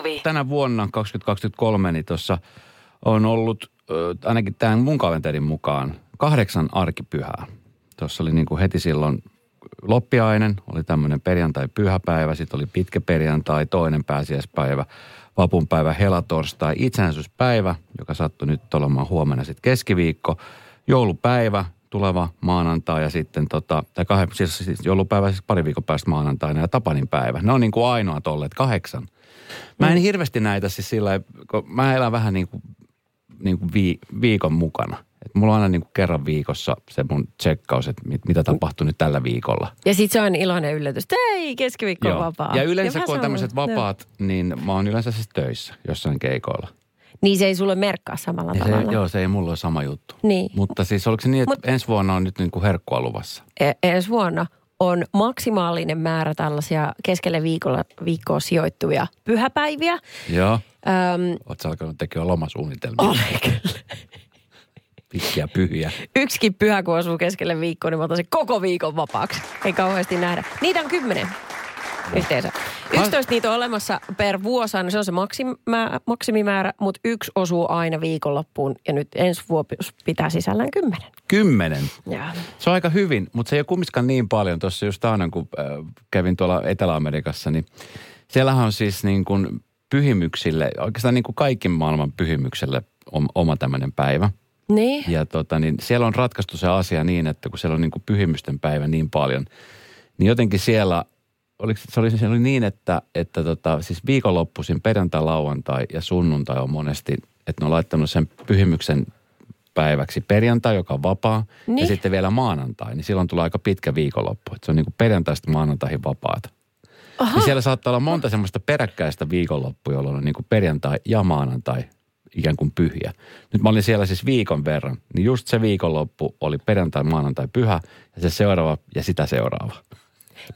Suvi. tänä vuonna 2023 niin tuossa on ollut ö, ainakin tämän mun kalenterin mukaan kahdeksan arkipyhää. Tuossa oli niin kuin heti silloin loppiainen, oli tämmöinen perjantai-pyhäpäivä, sitten oli pitkä perjantai, toinen pääsiäispäivä, vapunpäivä, helatorstai, itsenäisyyspäivä, joka sattui nyt olemaan huomenna sitten keskiviikko, joulupäivä, tuleva maanantai ja sitten tota, tai kahden, siis, siis joulupäivä siis pari viikon päästä maanantaina ja Tapanin päivä. Ne on niin kuin ainoat olleet kahdeksan. Mä en hirveästi näitä siis sillä kun mä elän vähän niin kuin, niin kuin vii, viikon mukana. Et mulla on aina niin kuin kerran viikossa se mun tsekkaus, että mit, mitä tapahtui nyt tällä viikolla. Ja sit se on iloinen yllätys. Ei, keskiviikko on vapaa. Ja yleensä vähän kun on tämmöiset vapaat, niin mä oon yleensä siis töissä jossain keikoilla. Niin se ei sulle merkkaa samalla Ja se, tavalla. joo, se ei mulla ole sama juttu. Niin. Mutta siis oliko se niin, että Mut- ensi vuonna on nyt niin kuin herkkua luvassa? E- ensi vuonna on maksimaalinen määrä tällaisia keskelle viikolla, viikkoa sijoittuvia pyhäpäiviä. Joo. Öm, Oletko alkanut tekemään lomasuunnitelmia? olen kyllä. Pitkiä pyhiä. Yksikin pyhä, kun osuu keskelle viikkoa, niin mä otan sen koko viikon vapaaksi. Ei kauheasti nähdä. Niitä on kymmenen yhteensä. 11 niitä on olemassa per vuosi, aina se on se maksimä, maksimimäärä, mutta yksi osuu aina viikonloppuun ja nyt ensi vuosi pitää sisällään kymmenen. Kymmenen. Se on aika hyvin, mutta se ei ole kumminkaan niin paljon. Tuossa just aina, kun äh, kävin tuolla Etelä-Amerikassa, niin siellähän on siis niin kuin pyhimyksille, oikeastaan niin kuin kaikki maailman pyhimykselle om, oma tämmöinen päivä. Niin? Ja tota, niin siellä on ratkaistu se asia niin, että kun siellä on niin kuin pyhimysten päivä niin paljon, niin jotenkin siellä, oliko, se, oli, se oli niin, että, että tota, siis viikonloppuisin perjantai, lauantai ja sunnuntai on monesti, että ne on laittanut sen pyhimyksen päiväksi perjantai, joka on vapaa, niin. Ja sitten vielä maanantai, niin silloin tulee aika pitkä viikonloppu. Että se on niin kuin perjantaista maanantaihin vapaata. Aha. Niin siellä saattaa olla monta semmoista peräkkäistä viikonloppua, jolloin on niin kuin perjantai ja maanantai ikään kuin pyhiä. Nyt mä olin siellä siis viikon verran, niin just se viikonloppu oli perjantai, maanantai, pyhä ja se seuraava ja sitä seuraava.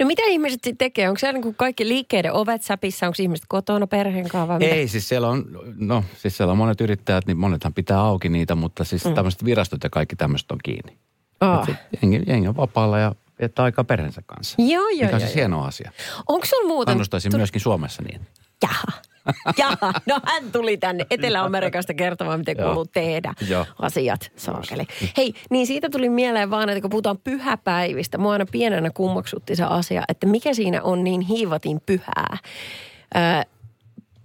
No mitä ihmiset sitten tekee? Onko siellä niin kaikki liikkeiden ovet säpissä? Onko ihmiset kotona perheen kanssa vai mitä? Ei, siis siellä on, no siis siellä on monet yrittäjät, niin monethan pitää auki niitä, mutta siis mm. tämmöiset virastot ja kaikki tämmöiset on kiinni. Oh. Jengi, jengi on vapaalla ja viettää aikaa perheensä kanssa. Joo, joo, Mikä on joo. siis hieno asia. Onko sulla muuten... Kannustaisin myöskin Suomessa niin. Jaha. Jaha. No hän tuli tänne Etelä-Amerikasta kertomaan, miten kuuluu tehdä Joo. asiat. Saakeli. Hei, niin siitä tuli mieleen vaan, että kun puhutaan pyhäpäivistä, mua aina pienenä kummaksutti se asia, että mikä siinä on niin hiivatin pyhää.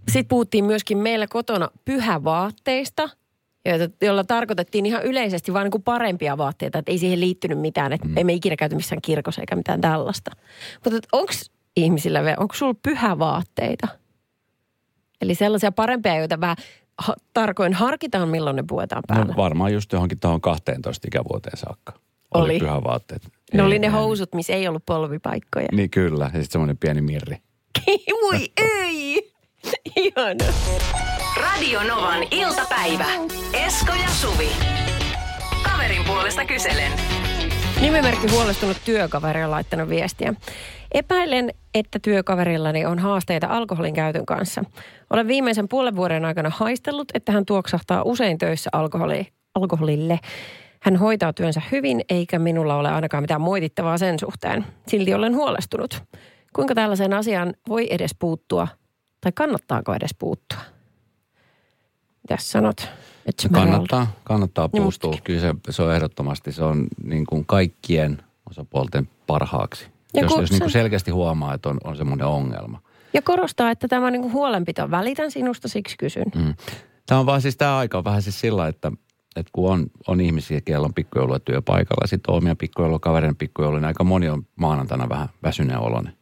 Sitten puhuttiin myöskin meillä kotona pyhävaatteista, joita- jolla tarkoitettiin ihan yleisesti vain niin kuin parempia vaatteita, että ei siihen liittynyt mitään, että mm. emme ikinä käyty missään kirkossa eikä mitään tällaista. Mutta onko ihmisillä vielä, onko sulla pyhävaatteita? Eli sellaisia parempia, joita vähän ha- tarkoin harkitaan, milloin ne puetaan päällä. No varmaan just johonkin tuohon 12 ikävuoteen saakka. Oli, Oli. oli pyhävaatteet. ne Ei- oli ne ei- housut, missä ei ollut polvipaikkoja. Niin kyllä, ja sitten semmoinen pieni mirri. Voi ei! Ihana. Radio Novan iltapäivä. Esko ja Suvi. Kaverin puolesta kyselen. Nimimerkki huolestunut työkaveri on laittanut viestiä. Epäilen, että työkaverillani on haasteita alkoholin käytön kanssa. Olen viimeisen puolen vuoden aikana haistellut, että hän tuoksahtaa usein töissä alkoholi, alkoholille. Hän hoitaa työnsä hyvin, eikä minulla ole ainakaan mitään moitittavaa sen suhteen. Silti olen huolestunut. Kuinka tällaiseen asiaan voi edes puuttua, tai kannattaako edes puuttua? Mitäs sanot? Esmeralda? Kannattaa, kannattaa Niin, puuttua. Kyllä se, se on ehdottomasti, se on niin kuin kaikkien osapuolten parhaaksi. Ja jos jos niin kuin se- selkeästi huomaa, että on, on semmoinen ongelma. Ja korostaa, että tämä niin kuin huolenpito välitän sinusta, siksi kysyn. Mm. Tämä on vaan siis tämä aika on vähän siis sillä, että, että kun on, on ihmisiä, joilla on pikkujoulua työpaikalla, ja sitten on omia pikkujoulua, kaverin pikkujoulua, niin aika moni on maanantaina vähän väsyneen oloinen.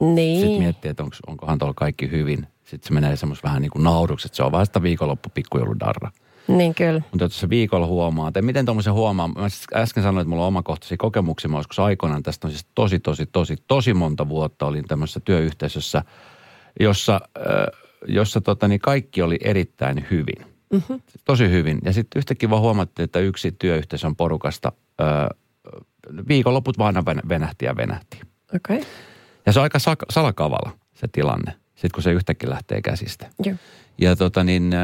Niin. Sitten miettii, että onko, onkohan tuolla kaikki hyvin. Sitten se menee semmoista vähän niin kuin nauduksi, että se on vaan sitä viikonloppu pikkujouludarra. Niin kyllä. Mutta jos se viikolla huomaa, että miten tuommoisen huomaa, mä siis äsken sanoin, että mulla on omakohtaisia kokemuksia, mä joskus aikoinaan, tästä on siis tosi, tosi, tosi, tosi monta vuotta olin tämmöisessä työyhteisössä, jossa, äh, jossa tota, niin kaikki oli erittäin hyvin. Mm-hmm. Tosi hyvin. Ja sitten yhtäkkiä vaan huomattiin, että yksi työyhteisön porukasta äh, viikonloput vaan venähti ja venähti. Okei. Okay. Ja se on aika salakavala se tilanne, sitten kun se yhtäkkiä lähtee käsistä. Joo. Ja tota niin,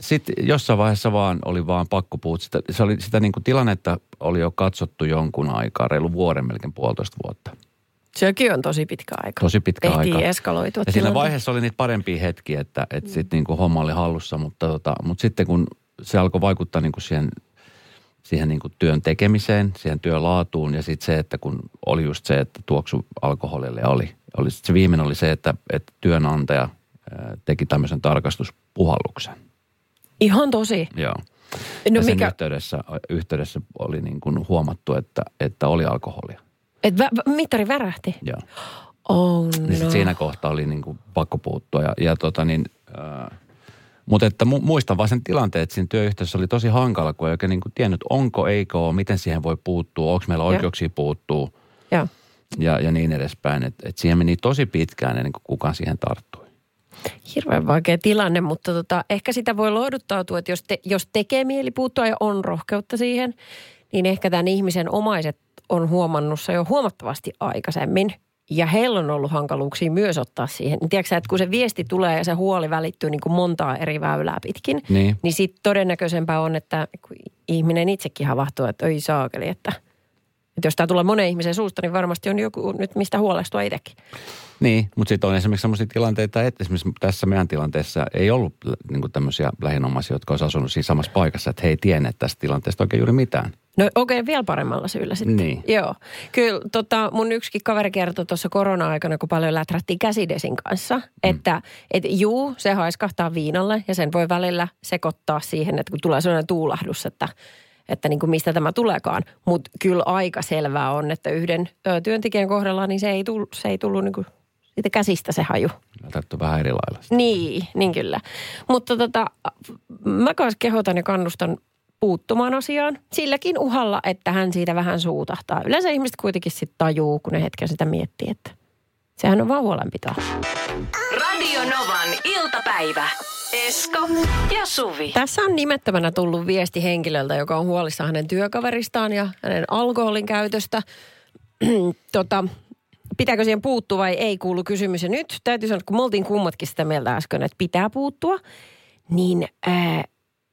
sitten jossain vaiheessa vaan oli vaan pakko puhua. Sitä, se oli sitä niin kuin tilannetta oli jo katsottu jonkun aikaa, reilu vuoden, melkein puolitoista vuotta. Sekin on tosi pitkä aika. Tosi pitkä Ehtii aika. eskaloitua Ja siinä vaiheessa oli niitä parempia hetkiä, että, että sitten niin kuin homma oli hallussa, mutta, tota, mutta sitten kun se alkoi vaikuttaa niin kuin siihen, siihen niin kuin työn tekemiseen, siihen työn laatuun ja sitten se, että kun oli just se, että tuoksu alkoholille oli. Oli se viimeinen oli se, että, että työnantaja ää, teki tämmöisen tarkastuspuhalluksen. Ihan tosi. Joo. No ja sen mikä, yhteydessä, yhteydessä oli niin kuin huomattu, että, että oli alkoholia. et vä, mittari värähti. Joo. Oh Niin sit no. siinä kohtaa oli niin kuin pakko puuttua. Ja, ja tota niin, ää, mutta että mu, muistan vaan sen tilanteen, että siinä työyhteisössä oli tosi hankala, kun ei oikein niin kuin tiennyt, onko, eikö ole, miten siihen voi puuttua, onko meillä oikeuksia puuttuu Joo. Ja, ja niin edespäin. Että et siihen meni tosi pitkään ennen kuin kukaan siihen tarttui. Hirveän vaikea tilanne, mutta tota, ehkä sitä voi lohduttautua, että jos, te, jos tekee mieli puuttua ja on rohkeutta siihen, niin ehkä tämän ihmisen omaiset on huomannut se jo huomattavasti aikaisemmin. Ja heillä on ollut hankaluuksia myös ottaa siihen. Niin tiedätkö että kun se viesti tulee ja se huoli välittyy niin kuin montaa eri väylää pitkin, Niin. niin sitten todennäköisempää on, että ihminen itsekin havahtuu, että ei saakeli, että, että jos tämä tulee monen ihmisen suusta, niin varmasti on joku nyt mistä huolestua itsekin. Niin, mutta sitten on esimerkiksi sellaisia tilanteita, että esimerkiksi tässä meidän tilanteessa ei ollut niin tämmöisiä lähinomaisia, jotka olisi asunut siinä samassa paikassa, että he ei tienneet tästä tilanteesta oikein juuri mitään. No okei, vielä paremmalla syyllä sitten. Niin. Joo. Kyllä tota, mun yksikin kaveri kertoi tuossa korona-aikana, kun paljon läträttiin käsidesin kanssa, mm. että et, juu, se haiskahtaa viinalle ja sen voi välillä sekoittaa siihen, että kun tulee sellainen tuulahdus, että että niin kuin mistä tämä tuleekaan. Mutta kyllä aika selvää on, että yhden ö, työntekijän kohdalla niin se ei tullut, se ei tullut niin kuin siitä käsistä se haju. Tarttu vähän eri lailla. Niin, niin kyllä. Mutta tota, mä kanssa kehotan ja kannustan puuttumaan asiaan silläkin uhalla, että hän siitä vähän suutahtaa. Yleensä ihmiset kuitenkin sitten tajuu, kun ne hetken sitä miettii, että sehän on vaan huolenpitoa. Radio Novan iltapäivä. Esko ja Suvi. Tässä on nimettömänä tullut viesti henkilöltä, joka on huolissaan hänen työkaveristaan ja hänen alkoholin käytöstä. tota, pitääkö siihen puuttua vai ei kuulu kysymys. Ja nyt täytyy sanoa, että kun me oltiin kummatkin sitä mieltä äsken, että pitää puuttua, niin ää,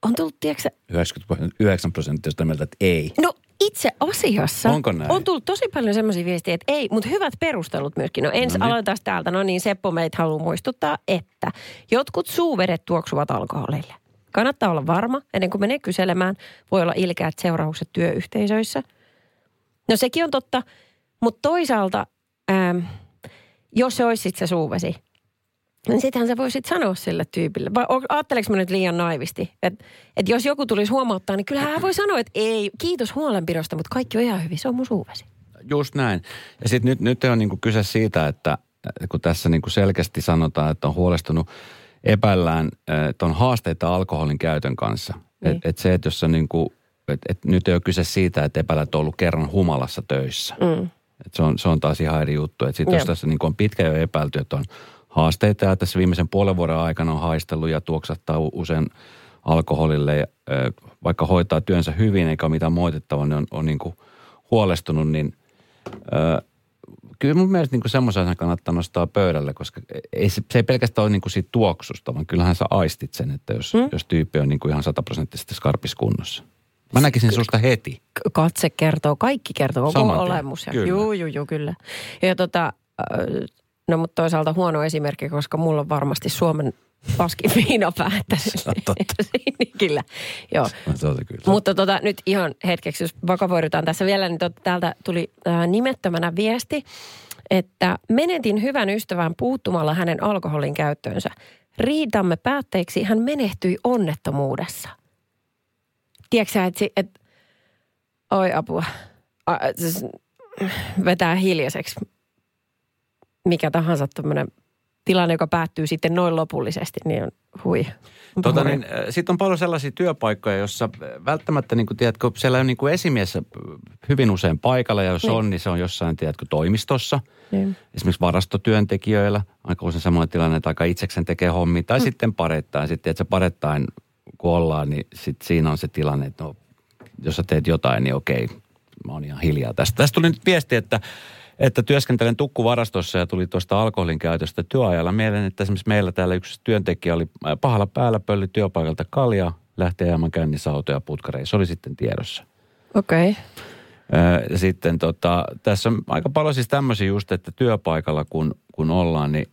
on tullut, tiedätkö, 99 prosenttia sitä mieltä, että ei. No itse asiassa Onko näin? on tullut tosi paljon semmoisia viestiä, että ei, mutta hyvät perustelut myöskin. No ensin No niin. aloitetaan täältä. No niin, Seppo meitä haluaa muistuttaa, että jotkut suuvedet tuoksuvat alkoholille. Kannattaa olla varma, ennen kuin menee kyselemään. Voi olla ilkeät seuraukset työyhteisöissä. No sekin on totta, mutta toisaalta, ähm, jos se olisi sit se suuvesi, niin sittenhän sä voisit sanoa sille tyypille. Vai ajatteleks mä nyt liian naivisti? Että et jos joku tulisi huomauttaa, niin kyllähän hän voi sanoa, että ei, kiitos huolenpidosta, mutta kaikki on ihan hyvin, se on mun suuvesi. Just näin. Ja sitten nyt, nyt on niinku kyse siitä, että kun tässä niinku selkeästi sanotaan, että on huolestunut, epäillään, että on haasteita alkoholin käytön kanssa. Niin. Että et se, että jos on niinku, et, et nyt ei ole kyse siitä, että epäillät on ollut kerran humalassa töissä. Mm. Et se, on, se on taas ihan eri juttu. Että sit jos tässä niinku on pitkä jo epäilty, että on haasteita ja tässä viimeisen puolen vuoden aikana on haistellut ja tuoksattaa usein alkoholille, vaikka hoitaa työnsä hyvin eikä ole mitään moitettavaa, niin on, on niinku huolestunut, niin ö, kyllä mun mielestä niinku semmoisen asian kannattaa nostaa pöydälle, koska ei, se, se ei pelkästään ole niinku siitä tuoksusta, vaan kyllähän sä aistit sen, että jos, hmm? jos tyyppi on niinku ihan sataprosenttisesti skarpiskunnossa. Mä näkisin susta heti. Katse kertoo, kaikki kertoo, koko olemus. Ja, juu, juu, juu, kyllä. Ja tota, no mutta toisaalta huono esimerkki, koska mulla on varmasti Suomen paskin viinapää. että- Se on totta. niin, kyllä, joo. Se kyllä. Mutta tota, nyt ihan hetkeksi, jos vakavoidutaan tässä vielä, niin tota, täältä tuli ää, nimettömänä viesti, että menetin hyvän ystävän puuttumalla hänen alkoholin käyttöönsä. Riitamme päätteeksi hän menehtyi onnettomuudessa. Tiedätkö että, et, oi apua, A, siis, vetää hiljaiseksi mikä tahansa tämmöinen tilanne, joka päättyy sitten noin lopullisesti, niin on hui. Tota, niin, Sitten on paljon sellaisia työpaikkoja, jossa välttämättä, niin kuin, tiedätkö, siellä on niin kuin esimies äh, hyvin usein paikalla, ja jos Niin. on, niin se on jossain, tiedätkö, toimistossa. Niin. Esimerkiksi varastotyöntekijöillä, aika usein semmoinen tilanne, että aika itsekseen tekee hommia, tai mm. sitten parettain. Sitten, että se parettain, kun ollaan, niin sit siinä on se tilanne, että no, jos sä teet jotain, niin okei, mä oon ihan hiljaa tästä. Tästä tuli nyt viesti, että että työskentelen tukkuvarastossa ja tuli tuosta alkoholin käytöstä työajalla mieleen, että esimerkiksi meillä täällä yksi työntekijä oli äh, pahalla päällä, pölli työpaikalta kaljaa, lähti ajamaan kännissä autoja putkareihin. Se oli sitten tiedossa. Okei. Okay. Ö, Sitten tota, tässä on aika paljon siis tämmöisiä just, että työpaikalla kun, kun ollaan, niin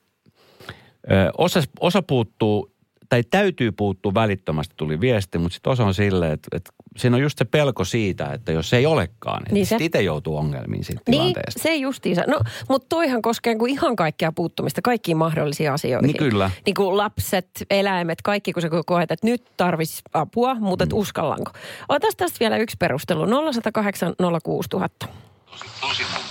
ö, osa, osa puuttuu tai täytyy puuttua välittömästi, tuli viesti, mutta sitten osa on silleen, että, että siinä on just se pelko siitä, että jos ei olekaan, niin, Niin se- itse joutuu ongelmiin siitä Niin, tilanteesta. se justiinsa. No, mutta toihan koskee kuin ihan kaikkea puuttumista, kaikkiin mahdollisiin asioihin. Niin kyllä. Niin kuin lapset, eläimet, kaikki kun sä koet, että nyt tarvitsisi apua, mutta et uskallanko. Otas tästä vielä yksi perustelu. 0108 06000.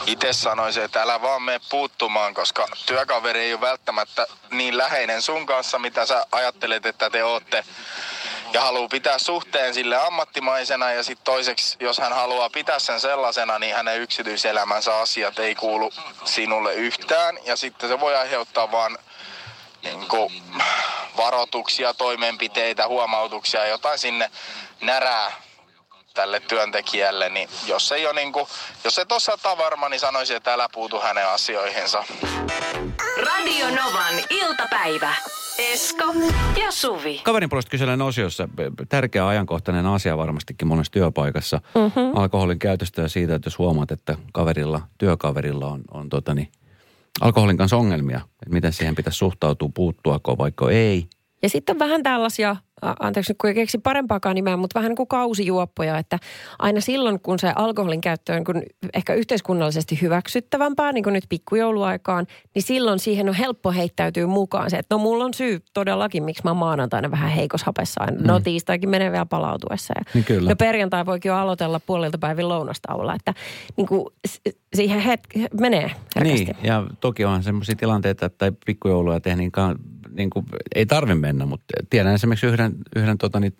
Itse sanoisin, että älä vaan mene puuttumaan, koska työkaveri ei ole välttämättä niin läheinen sun kanssa, mitä sä ajattelet, että te ootte. Ja haluaa pitää suhteen sille ammattimaisena ja sitten toiseksi, jos hän haluaa pitää sen sellaisena, niin hänen yksityiselämänsä asiat ei kuulu sinulle yhtään. Ja sitten se voi aiheuttaa vaan niin kuin, varoituksia, toimenpiteitä, huomautuksia, jotain sinne närää tälle työntekijälle, niin jos ei ole niin kuin, jos et ole sata varma, niin sanoisin, että älä puutu hänen asioihinsa. Radio Novan iltapäivä. Esko ja Suvi. Kaverin puolesta kyselen osiossa tärkeä ajankohtainen asia varmastikin monessa työpaikassa. Mm-hmm. Alkoholin käytöstä ja siitä, että jos huomaat, että kaverilla, työkaverilla on, on tota niin, alkoholin kanssa ongelmia, että miten siihen pitäisi suhtautua, puuttuako vaikka ei. Ja sitten on vähän tällaisia, anteeksi nyt kun ei keksi parempaakaan nimeä, mutta vähän niin kuin kausijuoppoja, että aina silloin kun se alkoholin käyttö on kun ehkä yhteiskunnallisesti hyväksyttävämpää, niin kuin nyt pikkujouluaikaan, niin silloin siihen on helppo heittäytyä mukaan se, että no mulla on syy todellakin, miksi mä oon maanantaina vähän heikossa hapessa aina. No tiistaikin menee vielä palautuessa. Ja, Niin kyllä. No perjantai voikin jo aloitella puolilta päivin lounastauolla, että niin kuin siihen hetki menee herkästi. Niin, ja toki onhan semmoisia tilanteita, että ei pikkujouluja tehdä, niin, niin kuin, ei tarvi mennä, mutta tiedän esimerkiksi yhden, yhden tota, niin,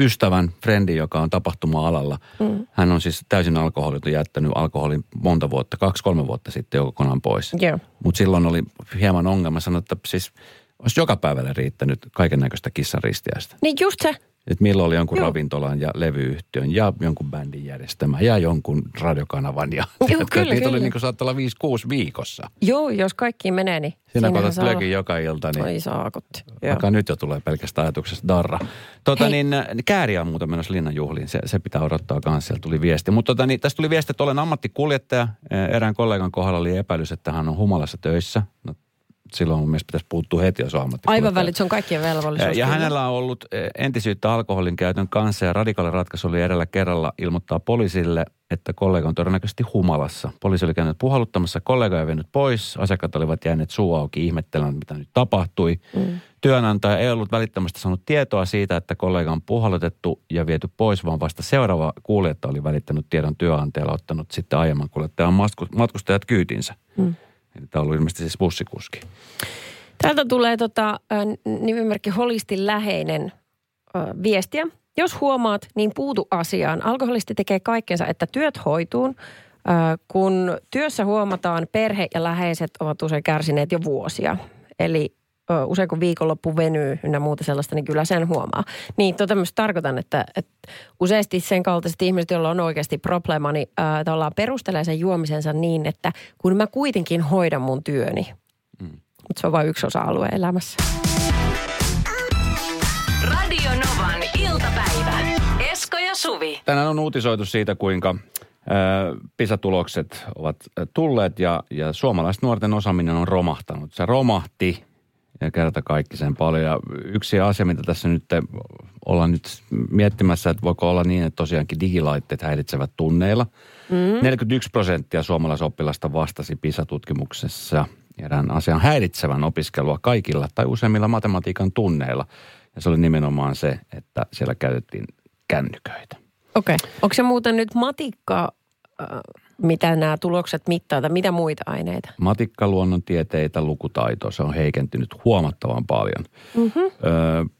ystävän, frendi, joka on tapahtuma-alalla. Mm. Hän on siis täysin alkoholiton jättänyt alkoholin monta vuotta, kaksi-kolme vuotta sitten jo kokonaan pois. Joo. Mutta silloin oli hieman ongelma sanoa, että siis olisi joka päivälle riittänyt kaiken näköistä kissan ristiäistä. Niin just se. Että milloin oli jonkun Joo. ravintolan ja levyyhtiön ja jonkun bändin järjestämä ja jonkun radiokanavan. Ja, Joo, kyllä, niitä oli kyllä. niin kuin saattaa olla 5-6 viikossa. Joo, jos kaikkiin menee, niin saa olla- plökin joka ilta, niin Oi saakotti. Joo. Vaikka nyt jo tulee pelkästään ajatuksesta darra. Tota Hei. niin, kääriä on muuten menossa linnanjuhliin. Se, se pitää odottaa kanssa. Siellä tuli viesti. Mutta tota niin, tästä tuli viesti, että olen ammattikuljettaja. Erään kollegan kohdalla oli epäilys, että hän on humalassa töissä. No, silloin mun mielestä pitäisi puuttua heti, jos on ammattikuljettaja. Aivan välit, se on kaikkien velvollisuus. Ja kyllä. hänellä on ollut eh, entisyyttä alkoholin käytön kanssa ja radikaali ratkaisu oli edellä kerralla ilmoittaa poliisille, että kollega on todennäköisesti humalassa. Poliisi oli käynyt puhalluttamassa kollega ja vienyt pois. Asiakkaat olivat jääneet suu auki ihmettelemään, mitä nyt tapahtui. Mm. Työnantaja ei ollut välittömästi saanut tietoa siitä, että kollega on puhallutettu ja viety pois, vaan vasta seuraava kuljettaja oli välittänyt tiedon työnantajalle, ottanut sitten aiemman kuljettajan matku- matkustajat kyytinsä. Mm. Tämä on ollut ilmeisesti siis bussikuski. Täältä tulee tota, nimimerkki Holistin läheinen äh, viestiä. Jos huomaat, niin puutu asiaan. Alkoholisti tekee kaikkensa, että työt hoituun. Äh, kun työssä huomataan, perhe ja läheiset ovat usein kärsineet jo vuosia. Eli ö, usein kun viikonloppu venyy ynnä muuta sellaista, niin kyllä sen huomaa. Niin tota myös tarkoitan, että, että useasti sen kaltaiset ihmiset, joilla on oikeasti probleema, niin äh, tavallaan perustelee sen juomisensa niin, että kun mä kuitenkin hoidan mun työni, mutta se on vain yksi osa-alue elämässä. Radio Novan iltapäivä. Esko ja Suvi. Tänään on uutisoitu siitä, kuinka ö, PISA-tulokset ovat tulleet ja, ja suomalaiset nuorten osaaminen on romahtanut. Se romahti ja kerta kaikki sen paljon. Ja yksi asia, mitä tässä nyt ollaan nyt miettimässä, että voiko olla niin, että tosiaankin digilaitteet häiritsevät tunneilla. Mm. 41 prosenttia suomalaisoppilasta vastasi PISA-tutkimuksessa erään asian häiritsevän opiskelua kaikilla tai useimmilla matematiikan tunneilla. Ja se oli nimenomaan se, että siellä käytettiin kännyköitä. Okei. Okay. Onko se muuten nyt matikkaa, äh, mitä nämä tulokset mittaa, tai mitä muita aineita? Matikka, luonnontieteitä, lukutaito, se on heikentynyt huomattavan paljon. Mm-hmm.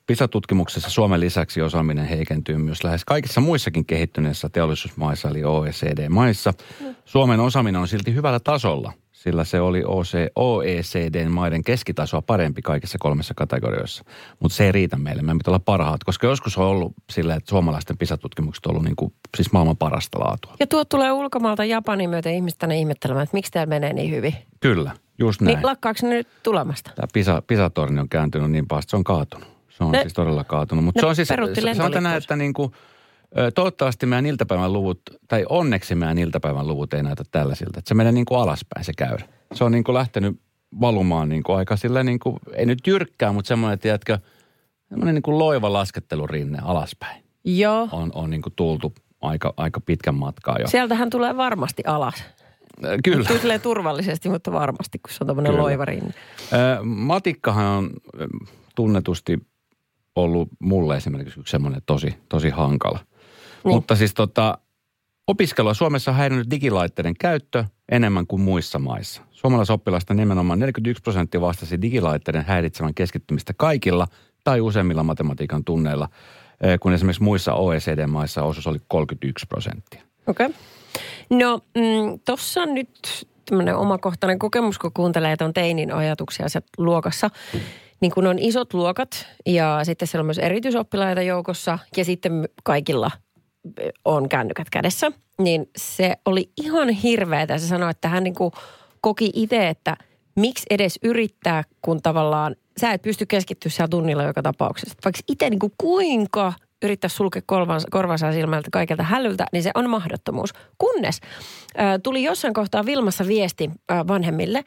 PISA-tutkimuksessa Suomen lisäksi osaaminen heikentyy myös lähes kaikissa muissakin kehittyneissä teollisuusmaissa, eli OECD-maissa. Suomen osaaminen on silti hyvällä tasolla, sillä se oli OECD-maiden keskitasoa parempi kaikissa kolmessa kategorioissa. Mutta se ei riitä meille, meidän pitää olla parhaat, koska joskus on ollut sillä, että suomalaisten PISA-tutkimukset on ollut niin kuin, siis maailman parasta laatua. Ja tuo tulee ulkomaalta Japanin myötä ihmistä tänne ihmettelemään, että miksi täällä menee niin hyvin. Kyllä, just näin. Niin lakkaako ne nyt tulemasta? Tämä Pisa, Pisa-torni on kääntynyt niin pahasti, se on kaatunut. Se on Ne- siis todella kaatunut. Mutta se on siis, sanotaan näin, että niin kuin, Toivottavasti meidän iltapäivän luvut, tai onneksi meidän iltapäivän luvut ei näytä tällaisilta. Että se menee niin kuin alaspäin se käyrä. Se on niin kuin lähtenyt valumaan niin kuin aika sillä niin kuin, ei nyt jyrkkää, mutta semmoinen, tiedätkö, semmoinen niin kuin loiva laskettelurinne alaspäin. Joo. On, on niin kuin tultu aika, aika pitkän matkaa jo. Sieltähän tulee varmasti alas. Kyllä. Tulee turvallisesti, mutta varmasti, kun se on tämmöinen Kyllä. loivarinne. Matikkahan on tunnetusti ollut mulle esimerkiksi yksi semmoinen tosi, tosi hankala. Niin. Mutta siis tota, opiskelua Suomessa on häirinyt digilaitteiden käyttö enemmän kuin muissa maissa. Suomalaisoppilaista nimenomaan 41 prosenttia vastasi digilaitteiden häiritsevän keskittymistä kaikilla tai useimmilla matematiikan tunneilla, ö, kun esimerkiksi muissa OECD-maissa osuus oli 31 prosenttia. Okei. Okay. No, mm, tuossa on nyt tämmöinen omakohtainen kokemus, kun kuuntelee tuon teinin ajatuksia sieltä luokassa. Niin kun on isot luokat ja sitten siellä on myös erityisoppilaita joukossa ja sitten kaikilla on kännykät kädessä. Niin se oli ihan hirveetä. Se sanoi, että hän niin kuin koki itse, että miksi edes yrittää, kun tavallaan sä et pysty keskittyä siellä tunnilla joka tapauksessa. Vaikka itse niin kuin kuinka yrittää sulkea korvansa, silmältä kaikelta hälyltä, niin se on mahdottomuus. Kunnes ää, tuli jossain kohtaa Vilmassa viesti ää, vanhemmille,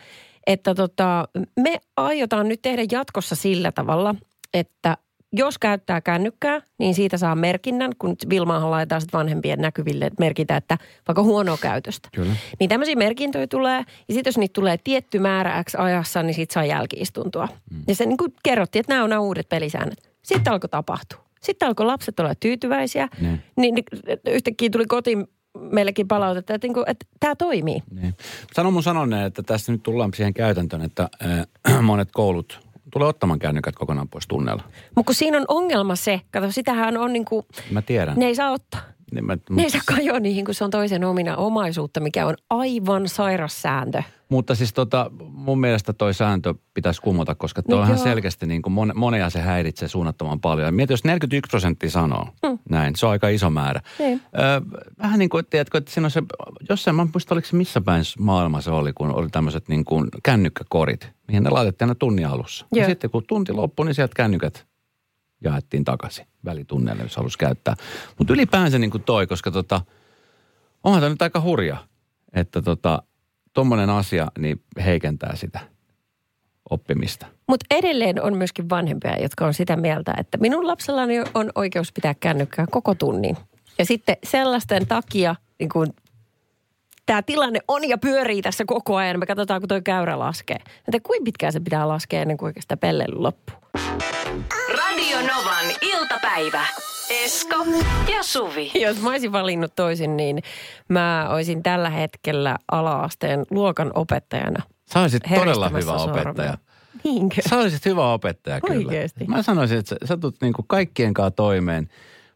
että tota, me aiotaan nyt tehdä jatkossa sillä tavalla, että jos käyttää kännykkää, niin siitä saa merkinnän, kun Vilmaahan laitetaan sitten vanhempien näkyville että merkitä, että vaikka huonoa käytöstä. Kyllä. Niin tämmöisiä merkintöjä tulee, ja sitten jos niitä tulee tietty määrä X ajassa, niin siitä saa jälkiistuntua. Mm. Ja se niin kuin kerrottiin, että nämä on nämä uudet pelisäännöt. Sitten alkoi tapahtua. Sitten alkoi lapset olla tyytyväisiä. Niin. Niin, niin yhtäkkiä tuli kotiin meillekin palautetta, että, niin kuin, että tämä toimii. Niin. Sano mun sanoneen, että tässä nyt tullaan siihen käytäntöön, että äh, monet koulut tulee ottamaan kännykät kokonaan pois tunnella. Mutta kun siinä on ongelma se, kato sitähän on niin kuin, Mä tiedän. ne ei saa ottaa. Niin mä, Ne ei saa kajoa niihin, kun se on toisen omina omaisuutta, mikä on aivan sairas sääntö. Mutta siis tota, mun mielestä toi sääntö pitäisi kumota, koska Niin toihan joo. selkeästi niin kuin mon, monia se häiritsee suunnattoman paljon. Ja mieti, jos 41 prosenttia sanoo mm. näin, se on aika iso määrä. Niin. Öö, vähän niin kuin, tiedätkö, että siinä on se, jossain, mä muista, oliko se missä päin maailma se oli, kun oli tämmöiset niin kuin kännykkäkorit, mihin ne laitettiin aina tunnin alussa. Ja sitten kun tunti loppui, niin sieltä kännykät jaettiin takaisin välitunneille, jos halusi käyttää. Mutta ylipäänsä niin kuin toi, koska tota, onhan tämä nyt aika hurja, että tota, tuommoinen asia niin heikentää sitä oppimista. Mutta edelleen on myöskin vanhempia, jotka on sitä mieltä, että minun lapsellani on oikeus pitää kännykkää koko tunnin. Ja sitten sellaisten takia niin kun tämä tilanne on ja pyörii tässä koko ajan. Me katsotaan, kun tuo käyrä laskee. Että kuinka pitkään se pitää laskea ennen kuin oikeastaan pelleily loppuu. Novan iltapäivä. Esko ja Suvi. Jos mä olisin valinnut toisin, niin mä olisin tällä hetkellä ala-asteen luokan opettajana. Sä olisit todella hyvä sormea. opettaja. Niinkö? Sä olisit hyvä opettaja kyllä. Oikeesti? Mä sanoisin, että sä, sä tulet niinku kaikkien kanssa toimeen.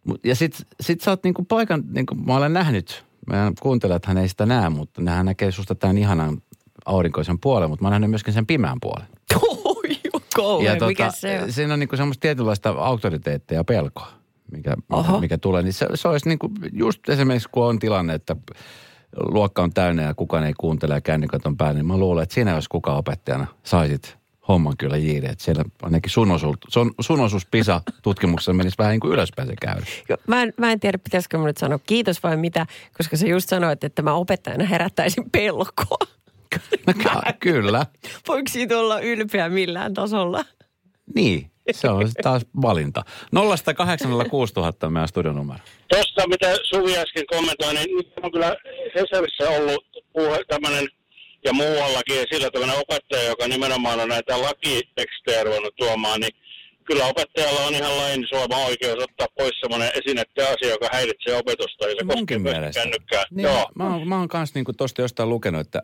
Mut- Ja sit, sit sä oot niinku paikan, niinku mä olen nähnyt, meidän kuuntelijathan ei sitä näe, mutta nehän näkee susta tämän ihanan aurinkoisen puolen, mutta mä oon nähnyt myöskin sen pimeän puolen. Oi, kauhean, mikä se on? siinä on niinku semmoista tietynlaista auktoriteettia ja pelkoa, mikä, Oho. mikä, tulee. Niin se, se olisi niinku, just esimerkiksi kun on tilanne, että luokka on täynnä ja kukaan ei kuuntele ja kännykät on päällä, niin mä luulen, että siinä jos kukaan opettajana saisit homman kyllä jiiri. Että siellä ainakin sun osuus, sun, sun osuus PISA-tutkimuksessa menisi vähän niin kuin ylöspäin se käy. Joo, Mä en, mä en tiedä, pitäisikö mä nyt sanoa kiitos vai mitä, koska sä just sanoit, että mä opettajana herättäisin pelkoa. No, ky- kyllä. Voiko siitä olla ylpeä millään tasolla? Niin, se on taas valinta. 0806000 on meidän studionumero. Tuosta, mitä Suvi äsken kommentoi, niin nyt on kyllä Hesarissa ollut puhe tämmöinen ja muuallakin esillä tämmöinen opettaja, joka nimenomaan on näitä lakitekstejä ruvennut tuomaan, niin kyllä opettajalla on ihan lain suoma oikeus ottaa pois semmoinen esinnetty asia, joka häiritsee opetusta, ja se koskee Munkin myös mielestä. kännykkää. Niin, Joo. Mä, oon- mä oon kanssa niinku tosta jostain lukenut, että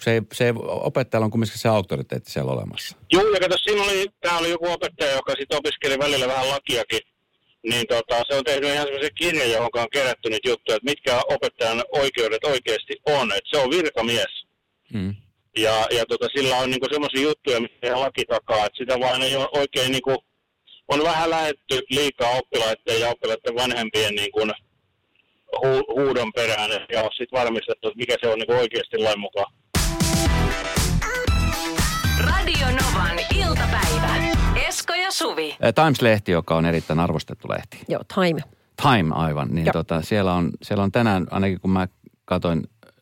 se se opettajalla on kumminkin se auktoriteetti siellä olemassa. Joo, ja kato, siinä oli, tää oli joku opettaja, joka sitten opiskeli välillä vähän lakiakin, niin tota, se on tehnyt ihan semmoisen kirjan, johon on kerätty nyt juttuja, että mitkä opettajan oikeudet oikeasti on. Että se on virkamies. Mm. Ja, ja tota, sillä on niinku semmoisia juttuja, mitä laki takaa, että sitä vaan ei ole oikein niinku, on vähän lähetty liikaa oppilaiden ja oppilaiden vanhempien niinku hu, huudon perään ja on sitten varmistettu, että mikä se on niinku oikeasti lain mukaan. Radio Novan iltapäivä. Esko ja Suvi. Times-lehti, joka on erittäin arvostettu lehti. Joo, time. Time aivan, niin Joo. tota, siellä, on, siellä on tänään, ainakin kun mä katsoin äh,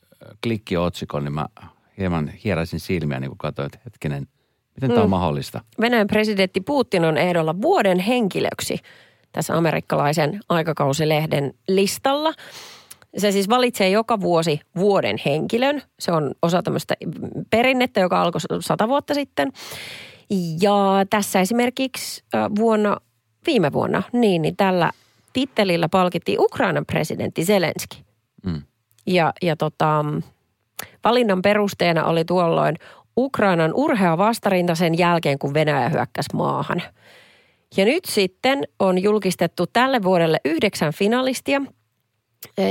klikkiotsikon, niin mä hieman hieräisin silmiä, niin kun katsoin, että hetkinen, miten tämä on mahdollista? Venäjän presidentti Putin on ehdolla vuoden henkilöksi tässä amerikkalaisen aikakausilehden listalla. Se siis valitsee joka vuosi vuoden henkilön. Se on osa tämmöistä perinnettä, joka alkoi sata vuotta sitten. Ja tässä esimerkiksi vuonna, viime vuonna, niin, niin tällä tittelillä palkittiin Ukrainan presidentti Zelenski. Mm. Ja, ja tota, valinnan perusteena oli tuolloin Ukrainan urhea vastarinta sen jälkeen, kun Venäjä hyökkäsi maahan. Ja nyt sitten on julkistettu tälle vuodelle yhdeksän finalistia,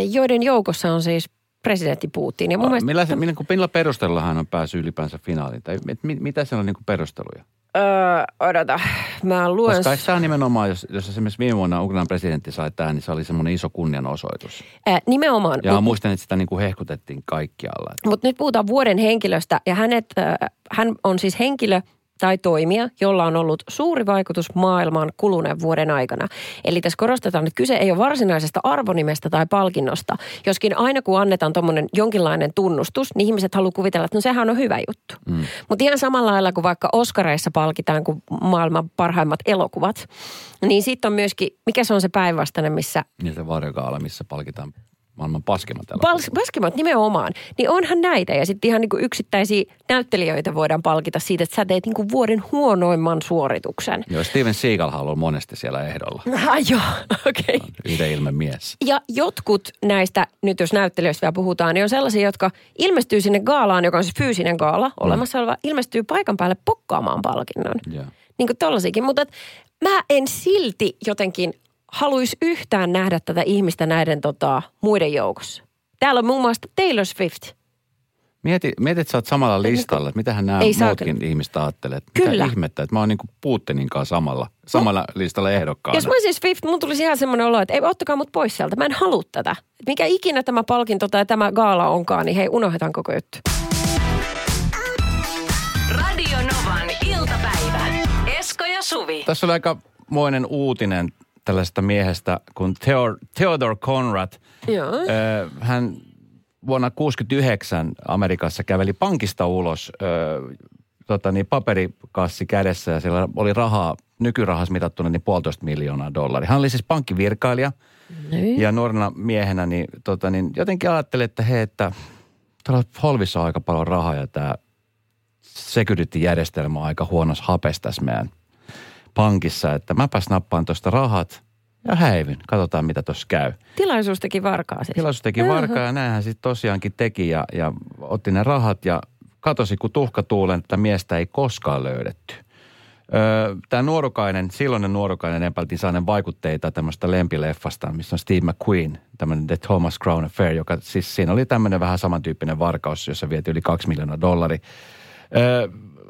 joiden joukossa on siis presidentti Putin. Ja mun mielestä, Millä, se, millä, millä perusteella hän on päässyt ylipäänsä finaaliin? Tai mit, mit, mitä siellä on niin perusteluja? öö, odota, mä luen... Koska eikö tämä on nimenomaan, jos, jos esimerkiksi viime vuonna Ukrainan presidentti sai tämän, niin se oli semmoinen iso kunnianosoitus. Äh, nimenomaan. Ja muistan, että sitä niin kuin hehkutettiin kaikkialla. Mutta nyt puhutaan vuoden henkilöstä ja hänet, äh, hän on siis henkilö tai toimija, jolla on ollut suuri vaikutus maailmaan kuluneen vuoden aikana. Eli tässä korostetaan, että kyse ei ole varsinaisesta arvonimestä tai palkinnosta. Joskin aina kun annetaan tuommoinen jonkinlainen tunnustus, niin ihmiset haluaa kuvitella, että no sehän on hyvä juttu. Mm. Mutta ihan samalla lailla kuin vaikka Oscareissa palkitaan kuin maailman parhaimmat elokuvat, niin sitten on myöskin, mikä se on se päinvastainen, missä Niin se varjokaala, missä palkitaan maailman paskimmat elokuvat. Paskimmat nimenomaan, niin onhan näitä. Ja sitten ihan niin kuin yksittäisiä näyttelijöitä voidaan palkita siitä, että sä teet niin kuin vuoden huonoimman suorituksen. Joo, Steven Seagal on ollut monesti siellä ehdolla. Ah, joo, okei. Okay. Yhden ilmen mies. Ja jotkut näistä, nyt jos näyttelijöistä vielä puhutaan, niin on sellaisia, jotka ilmestyy sinne gaalaan, joka on siis fyysinen gaala, olemassa oleva, ilmestyy paikan päälle pokkaamaan palkinnon. Joo. Niin kuin. Mutta mä en silti jotenkin haluaisi yhtään nähdä tätä ihmistä näiden tota, muiden joukossa. Täällä on muun muassa Taylor Swift. Mieti, mieti, että sä oot samalla listalla, että mitähän nämä Ei saa muutkin ihmiset ajattelee. Että Mitä Kyllä. ihmettä, että mä oon niin kuin Putinin kanssa samalla, samalla listalla ehdokkaana. Jos mä olisin Swift, mun tulisi ihan semmoinen olo, että ei ottakaa mut pois sieltä. Mä en halua tätä. Et mikä ikinä tämä palkinto tai tämä gaala onkaan, niin hei, unohdetaan koko juttu. Radio Novan iltapäivä. Esko ja Suvi. Tässä oli aika moinen uutinen tällaista miehestä kuin Theodor, Theodor Conrad. Joo. Hän vuonna 1969 Amerikassa käveli pankista ulos tota niin, paperikassi kädessä ja siellä oli rahaa, nykyrahassa mitattuna niin puolitoista miljoonaa dollaria. Hän oli siis pankkivirkailija Niin. ja nuorena miehenä niin, tota niin jotenkin ajattelin, että hei, että tuolla Holvissa on aika paljon rahaa ja tämä security-järjestelmä on aika huonossa hapessa tässä meidän pankissa, että mäpäs nappaan tuosta rahat ja häivyn. Katsotaan, mitä tuossa käy. Tilaisuus teki varkaa siis. Tilaisuus teki varkaa ja näinhän sitten tosiaankin teki ja, ja otti ne rahat ja katosi kuin tuhkatuulen, että miestä ei koskaan löydetty. Tämä nuorukainen, silloinen nuorukainen epäiltiin saaneen vaikutteita tämmöistä lempileffasta, missä on Steve McQueen, tämmöinen The Thomas Crown Affair, joka siis siinä oli tämmöinen vähän samantyyppinen varkaus, jossa vietiin yli kaksi miljoonaa dollari. Öö,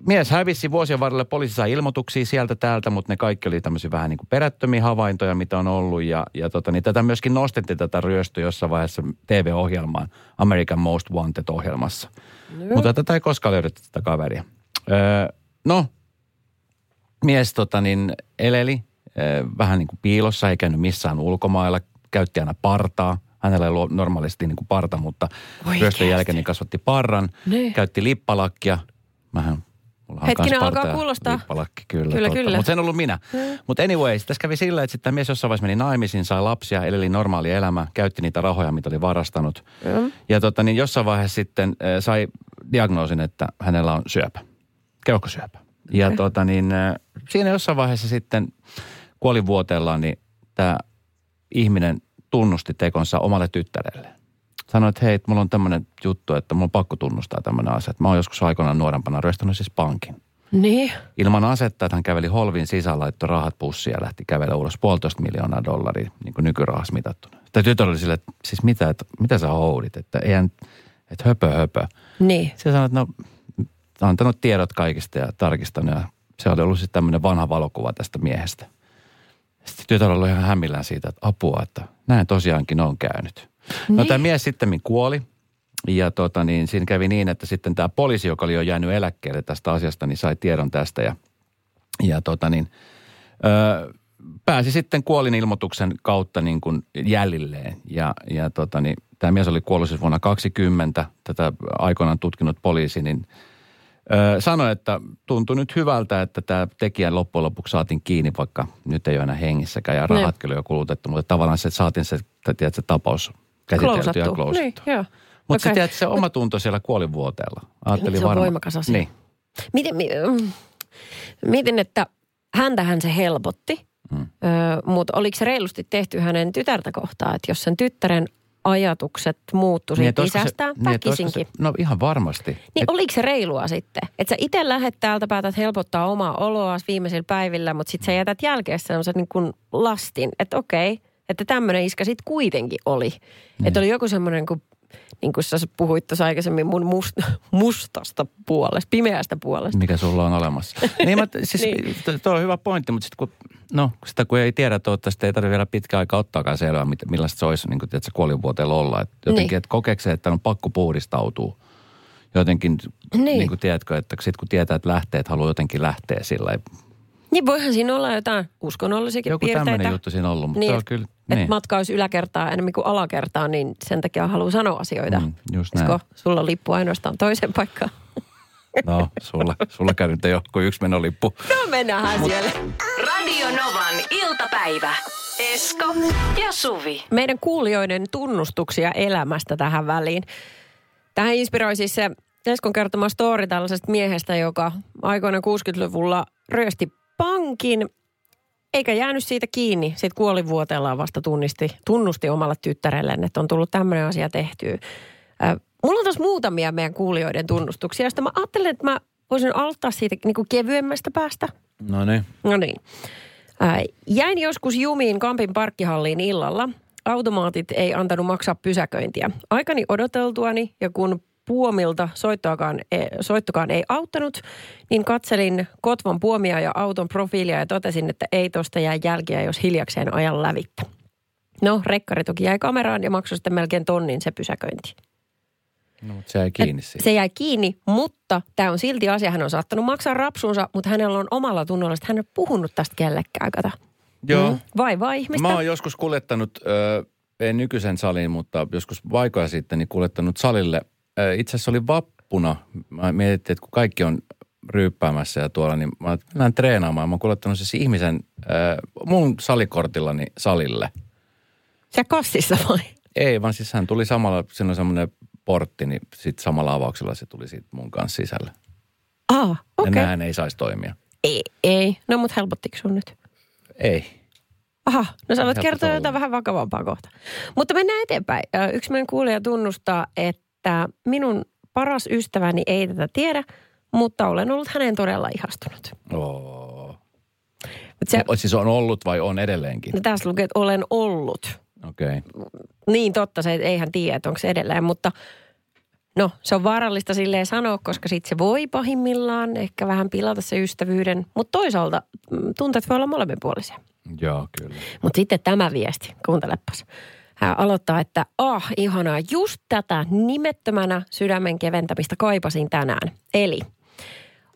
mies hävisi vuosien varrella, poliisi sai ilmoituksia sieltä täältä, mutta ne kaikki oli tämmöisiä vähän niin kuin perättömiä havaintoja, mitä on ollut. Ja, ja tota, niin tätä myöskin nostettiin tätä ryöstöä jossain vaiheessa TV-ohjelmaan, American Most Wanted-ohjelmassa. Mutta tätä ei koskaan löydetty tätä kaveria. Öö, no, mies tota niin, eleli öö, vähän niin kuin piilossa, ei käynyt missään ulkomailla, käytti aina partaa. Hänellä ei ollut normaalisti niin kuin parta, mutta Oikeasti? ryöstön jälkeen niin kasvatti parran, Niin. käytti lippalakkia. Mähän, mulla Hetkinen, alkaa kuulostaa. Lippalakki, kyllä. Kyllä, totta. kyllä. Mutta se en ollut minä. Mutta anyways, tässä kävi sillä, että sitten mies jossain vaiheessa meni naimisiin, sai lapsia, eleli normaalia elämää, käytti niitä rahoja, mitä oli varastanut. Ja tota, niin jossain vaiheessa sitten äh, sai diagnoosin, että hänellä on syöpä, keuhkosyöpä. Ja Okei. tota, niin, äh, siinä jossain vaiheessa sitten kuolivuoteellaan, niin tämä ihminen tunnusti tekonsa omalle tyttärelle. Sanoi, että hei, että mulla on tämmöinen juttu, että mulla on pakko tunnustaa tämmöinen asia. Että mä oon joskus aikoinaan nuorempana ryöstänyt siis pankin. Niin. Ilman asetta, että hän käveli holvin sisään, laittoi rahat pussiin ja lähti kävellä ulos puolitoista miljoonaa dollaria, niin kuin nykyrahassa mitattuna. Tämä tytär oli silleen, että siis mitä, että, mitä sä houdit, että eihän, että höpö höpö. Niin. Se sanoi, että no, antanut tiedot kaikista ja tarkistanut ja se oli ollut siis tämmöinen vanha valokuva tästä miehestä. Sitten tytär oli ihan hämmillään siitä, että apua, että näin tosiaankin on käynyt. No Niin. tämä mies sitten kuoli ja tota, niin, siinä kävi niin, että sitten tämä poliisi, joka oli jo jäänyt eläkkeelle tästä asiasta, niin sai tiedon tästä ja, ja tota niin, öö, pääsi sitten kuolinilmoituksen kautta niin kuin jäljilleen. Ja, ja tota, niin, tämä mies oli kuollut siis vuonna 20, tätä aikoinaan tutkinut poliisi, niin ö, sanoi, että tuntui nyt hyvältä, että tämä tekijä loppujen lopuksi saatiin kiinni, vaikka nyt ei ole enää hengissäkään ja rahat kyllä jo kulutettu, mutta tavallaan se, saatiin se, tiedät, se tapaus käsitelty ja Klousattu. klousattu. Niin, joo. Mutta okay. se, se oma tunto siellä kuolinvuoteella. Ajattelin Se on varmaan- voimakas asia. Niin. Mietin, mi- mm, mietin, että häntähän se helpotti, Mm. öö, mutta oliko se reilusti tehty hänen tytärtä kohtaan, että jos sen tyttären ajatukset muuttu siitä että olisiko se- isästään niin, väkisinkin. Se, no ihan varmasti. Niin Et- oliko se reilua sitten? Että sä itse lähdet täältä, päätät helpottaa omaa oloa viimeisillä päivillä, mutta sitten sä jätät jälkeen semmoisen niin kuin lastin, että okei, että tämmöinen iskä sitten kuitenkin oli. Niin. Että oli joku semmoinen, kun, niin kuin sä puhuit tuossa aikaisemmin mun must, mustasta puolesta, pimeästä puolesta. mikä sulla on olemassa. niin, mä, siis, Niin. tuo on hyvä pointti, mutta sitten kun, no, sitä kun ei tiedä, toivottavasti ei tarvitse vielä pitkä aika ottaakaan selvää, mit- millaista se olisi niin kuin, tiedätkö, kuolinvuoteella olla. Et jotenkin, Niin. että kokeeko se, että on pakko puhdistautua. Jotenkin, Niin. niin. kuin tiedätkö, että sit kun tietää, että lähtee, että haluaa jotenkin lähteä sillä. Niin voihan siinä olla jotain uskonnollisikin Joku piirteitä. tämmöinen juttu siinä ollut, mutta Niin, on että kyllä, Että niin. matka olisi yläkertaa enemmän kuin alakertaa, niin sen takia haluaa sanoa asioita. Mm, just näin. Olisiko sulla lippu ainoastaan toiseen paikkaan? No, sulla, sulla käy nyt jo kuin yksi menolippu. No mennään siellä. Radio Novan iltapäivä. Esko ja Suvi. Meidän kuulijoiden tunnustuksia elämästä tähän väliin. Tähän inspiroi siis se Eskon kertoma story tällaisesta miehestä, joka aikoina 60-luvulla ryösti pankin, eikä jäänyt siitä kiinni. Sitten kuolivuoteellaan vasta tunnisti, tunnusti omalle tyttärelleen, että on tullut tämmöinen asia tehtyä. Mulla on tuossa muutamia meidän kuulijoiden tunnustuksia, joista mä ajattelen, että mä voisin aloittaa siitä niin kuin kevyemmästä päästä. No niin. No niin. Jäin joskus jumiin Kampin parkkihalliin illalla. Automaatit ei antanut maksaa pysäköintiä. Aikani odoteltuani ja kun puomilta soittoakaan, e- soittokaan ei auttanut, niin katselin Kotvon puomia ja auton profiilia ja totesin, että ei tosta jää jälkiä, jos hiljakseen ajan lävittä. No, rekkari toki jäi kameraan ja maksoi sitten melkein tonnin se pysäköinti. No, mutta se jäi kiinni siitä. Se jäi kiinni, mutta tämä on silti asia. Hän on saattanut maksaa rapsunsa, mutta hänellä on omalla tunnolla, että hän ole puhunut tästä kellekään, kato. Joo. Mm. Vai vai ihmistä? Mä oon joskus kuljettanut, ö, ei nykyisen salin, mutta joskus vaikoja sitten, niin kuljettanut salille. Itse asiassa oli vappuna. Mä mietin, että kun kaikki on ryyppäämässä ja tuolla, niin mä lähden treenaamaan. Mä oon kuljettanut siis ihmisen ö, mun salikortillani salille. Se kassissa vai? Ei, vaan siis hän tuli samalla, siinä on semmoinen portti, niin sitten samalla avauksella se tuli siitä mun kanssa sisälle. Ah, Okay. okei. Ja Okay. näin ei saisi toimia. Ei, ei. No mut helpottiko sun nyt? Ei. Aha, no sä voit kertoa jotain vähän vakavampaa kohta. Mutta mennään eteenpäin. Yksi meidän kuulija tunnustaa, että minun paras ystäväni ei tätä tiedä, mutta olen ollut hänen todella ihastunut. Oo. Mut se, O, siis on ollut vai on edelleenkin? no tässä lukee, että olen ollut. Okei. Okay. Niin totta, se ei hän tiedä, että onko se edelleen, mutta no se on vaarallista silleen sanoa, koska sitten se voi pahimmillaan ehkä vähän pilata se ystävyyden, mutta toisaalta mm, tunteet voi olla molemminpuolisia. Joo, kyllä. Mutta sitten tämä viesti, kuuntelepas. Hän aloittaa, että ah, ihanaa, just tätä nimettömänä sydämen keventämistä kaipasin tänään. Eli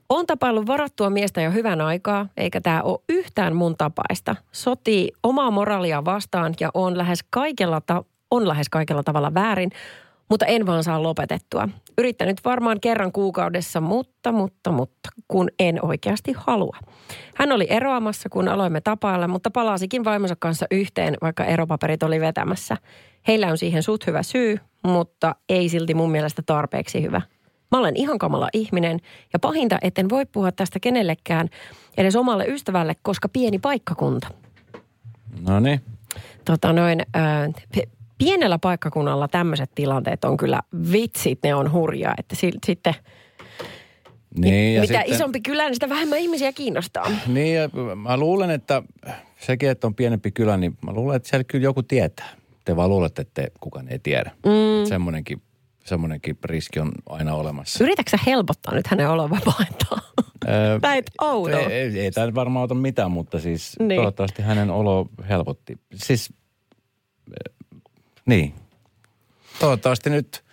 on tapaillut varattua miestä jo hyvän aikaa, eikä tämä ole yhtään mun tapaista. Sotii omaa moraalia vastaan ja on lähes kaikella, ta- on lähes kaikella tavalla väärin, mutta en vaan saa lopetettua. Yrittänyt varmaan kerran kuukaudessa, mutta, mutta, mutta, kun en oikeasti halua. Hän oli eroamassa, kun aloimme tapailla, mutta palasikin vaimonsa kanssa yhteen, vaikka eropaperit oli vetämässä. Heillä on siihen suht hyvä syy, mutta ei silti mun mielestä tarpeeksi hyvä. Mä olen ihan kamala ihminen ja pahinta, etten voi puhua tästä kenellekään, edes omalle ystävälle, koska pieni paikkakunta. No niin. Tota noin, p- pienellä paikkakunnalla tämmöiset tilanteet on kyllä vitsit, ne on hurjaa. Että si- sitten Niin, ja mitä sitten, isompi kylä, niin sitä vähemmän ihmisiä kiinnostaa. Niin, ja mä luulen, että sekin, että on pienempi kylä, niin mä luulen, että siellä kyllä joku tietää. Te vaan luulette, että te, kukaan ei tiedä. Mm. Semmoinenkin, semmoinenkin riski on aina olemassa. Yritätkö sä helpottaa nyt hänen olovapaintaan? Öö, Näet outo. ei, ei, ei tämä varmaan auta mitään, mutta siis Niin. toivottavasti hänen olo helpotti. Siis, niin. Toivottavasti nyt,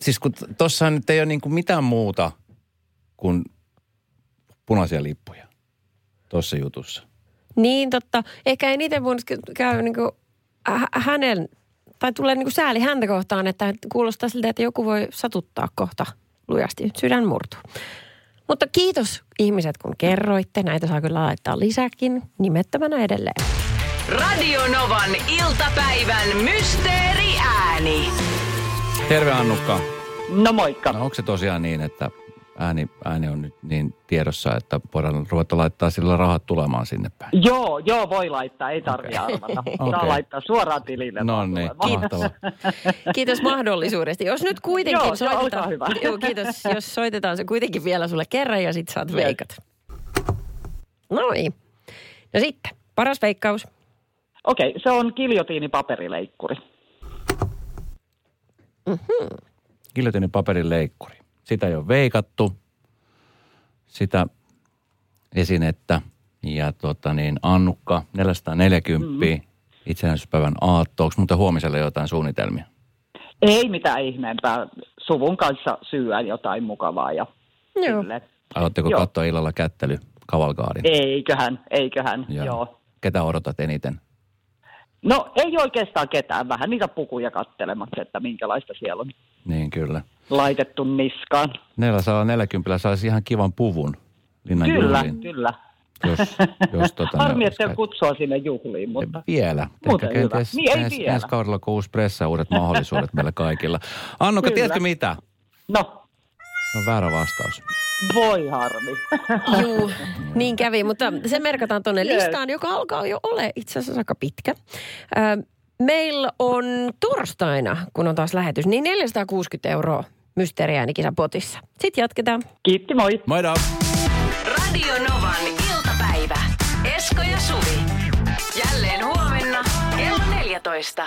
siis kun tuossa nyt ei ole niin kuin mitään muuta kuin punaisia lippuja tuossa jutussa. Niin totta. Ehkä ei niiden voinut käy niin kuin hänen, tai tulee niin kuin sääli häntä kohtaan, että kuulostaa siltä, että joku voi satuttaa kohta lujasti. Sydän murtuu. Mutta kiitos ihmiset, kun kerroitte. Näitä saa kyllä laittaa lisäkin nimettömänä edelleen. Radio Novan iltapäivän mysteeriääni. Terve Annukka. No moikka. No onko se tosiaan niin, että ääni, ääni on nyt niin tiedossa, että voidaan ruveta laittaa sillä rahat tulemaan sinne päin? Joo, joo, voi laittaa, ei tarvitse okay. arvata. Saa Okei. laittaa suoraan tilille. No niin, mahtavaa. Kiitos mahdollisuudesta. Jos nyt kuitenkin Joo, joo, soitetaan. hyvä. Joo, kiitos. Jos soitetaan se kuitenkin vielä sulle kerran ja sit saat veikat. No niin. No sitten, paras veikkaus. Okei, se on kiljotiinipaperileikkuri. Giljotinin paperin leikkuri. Sitä ei ole veikattu. Sitä esinettä. Ja tota niin, Annukka, 440 mm. itsenäisyyspäivän aatto. Onko muuten huomiselle jotain suunnitelmia? Ei mitään ihmeempää. Suvun kanssa syyä jotain mukavaa ja Joo. sille. Aloitteko katsoa illalla kättely kavalkaadin? Eiköhän, eiköhän, joo. joo. Ketä odotat eniten? No ei oikeastaan ketään, vähän niitä pukuja kattelemassa, että minkälaista siellä on Niin kyllä. laitettu niskaan. 440 saisi ihan kivan puvun linnan Kyllä, juhliin. kyllä. Jos, jos tota, Harmi, että olisi- kutsua sinne juhliin, mutta Vielä. Ehkä kenties. Niin, ei ensi, vielä. ensi kaudella, kun uusi pressa, uudet mahdollisuudet meillä kaikilla. Annukka, Kyllä. tiedätkö mitä? no, Se on väärä vastaus. Voi harmi. Juu, niin kävi, mutta se merkataan tuonne Yes. listaan, joka alkaa jo ole itse asiassa aika pitkä. Meillä on torstaina, kun on taas lähetys, niin 460 euroa mysteeriäänikisa potissa. Sitten jatketaan. Kiitti, moi. Moida! Radio Novan iltapäivä. Esko ja Suvi. Jälleen huomenna kello 14.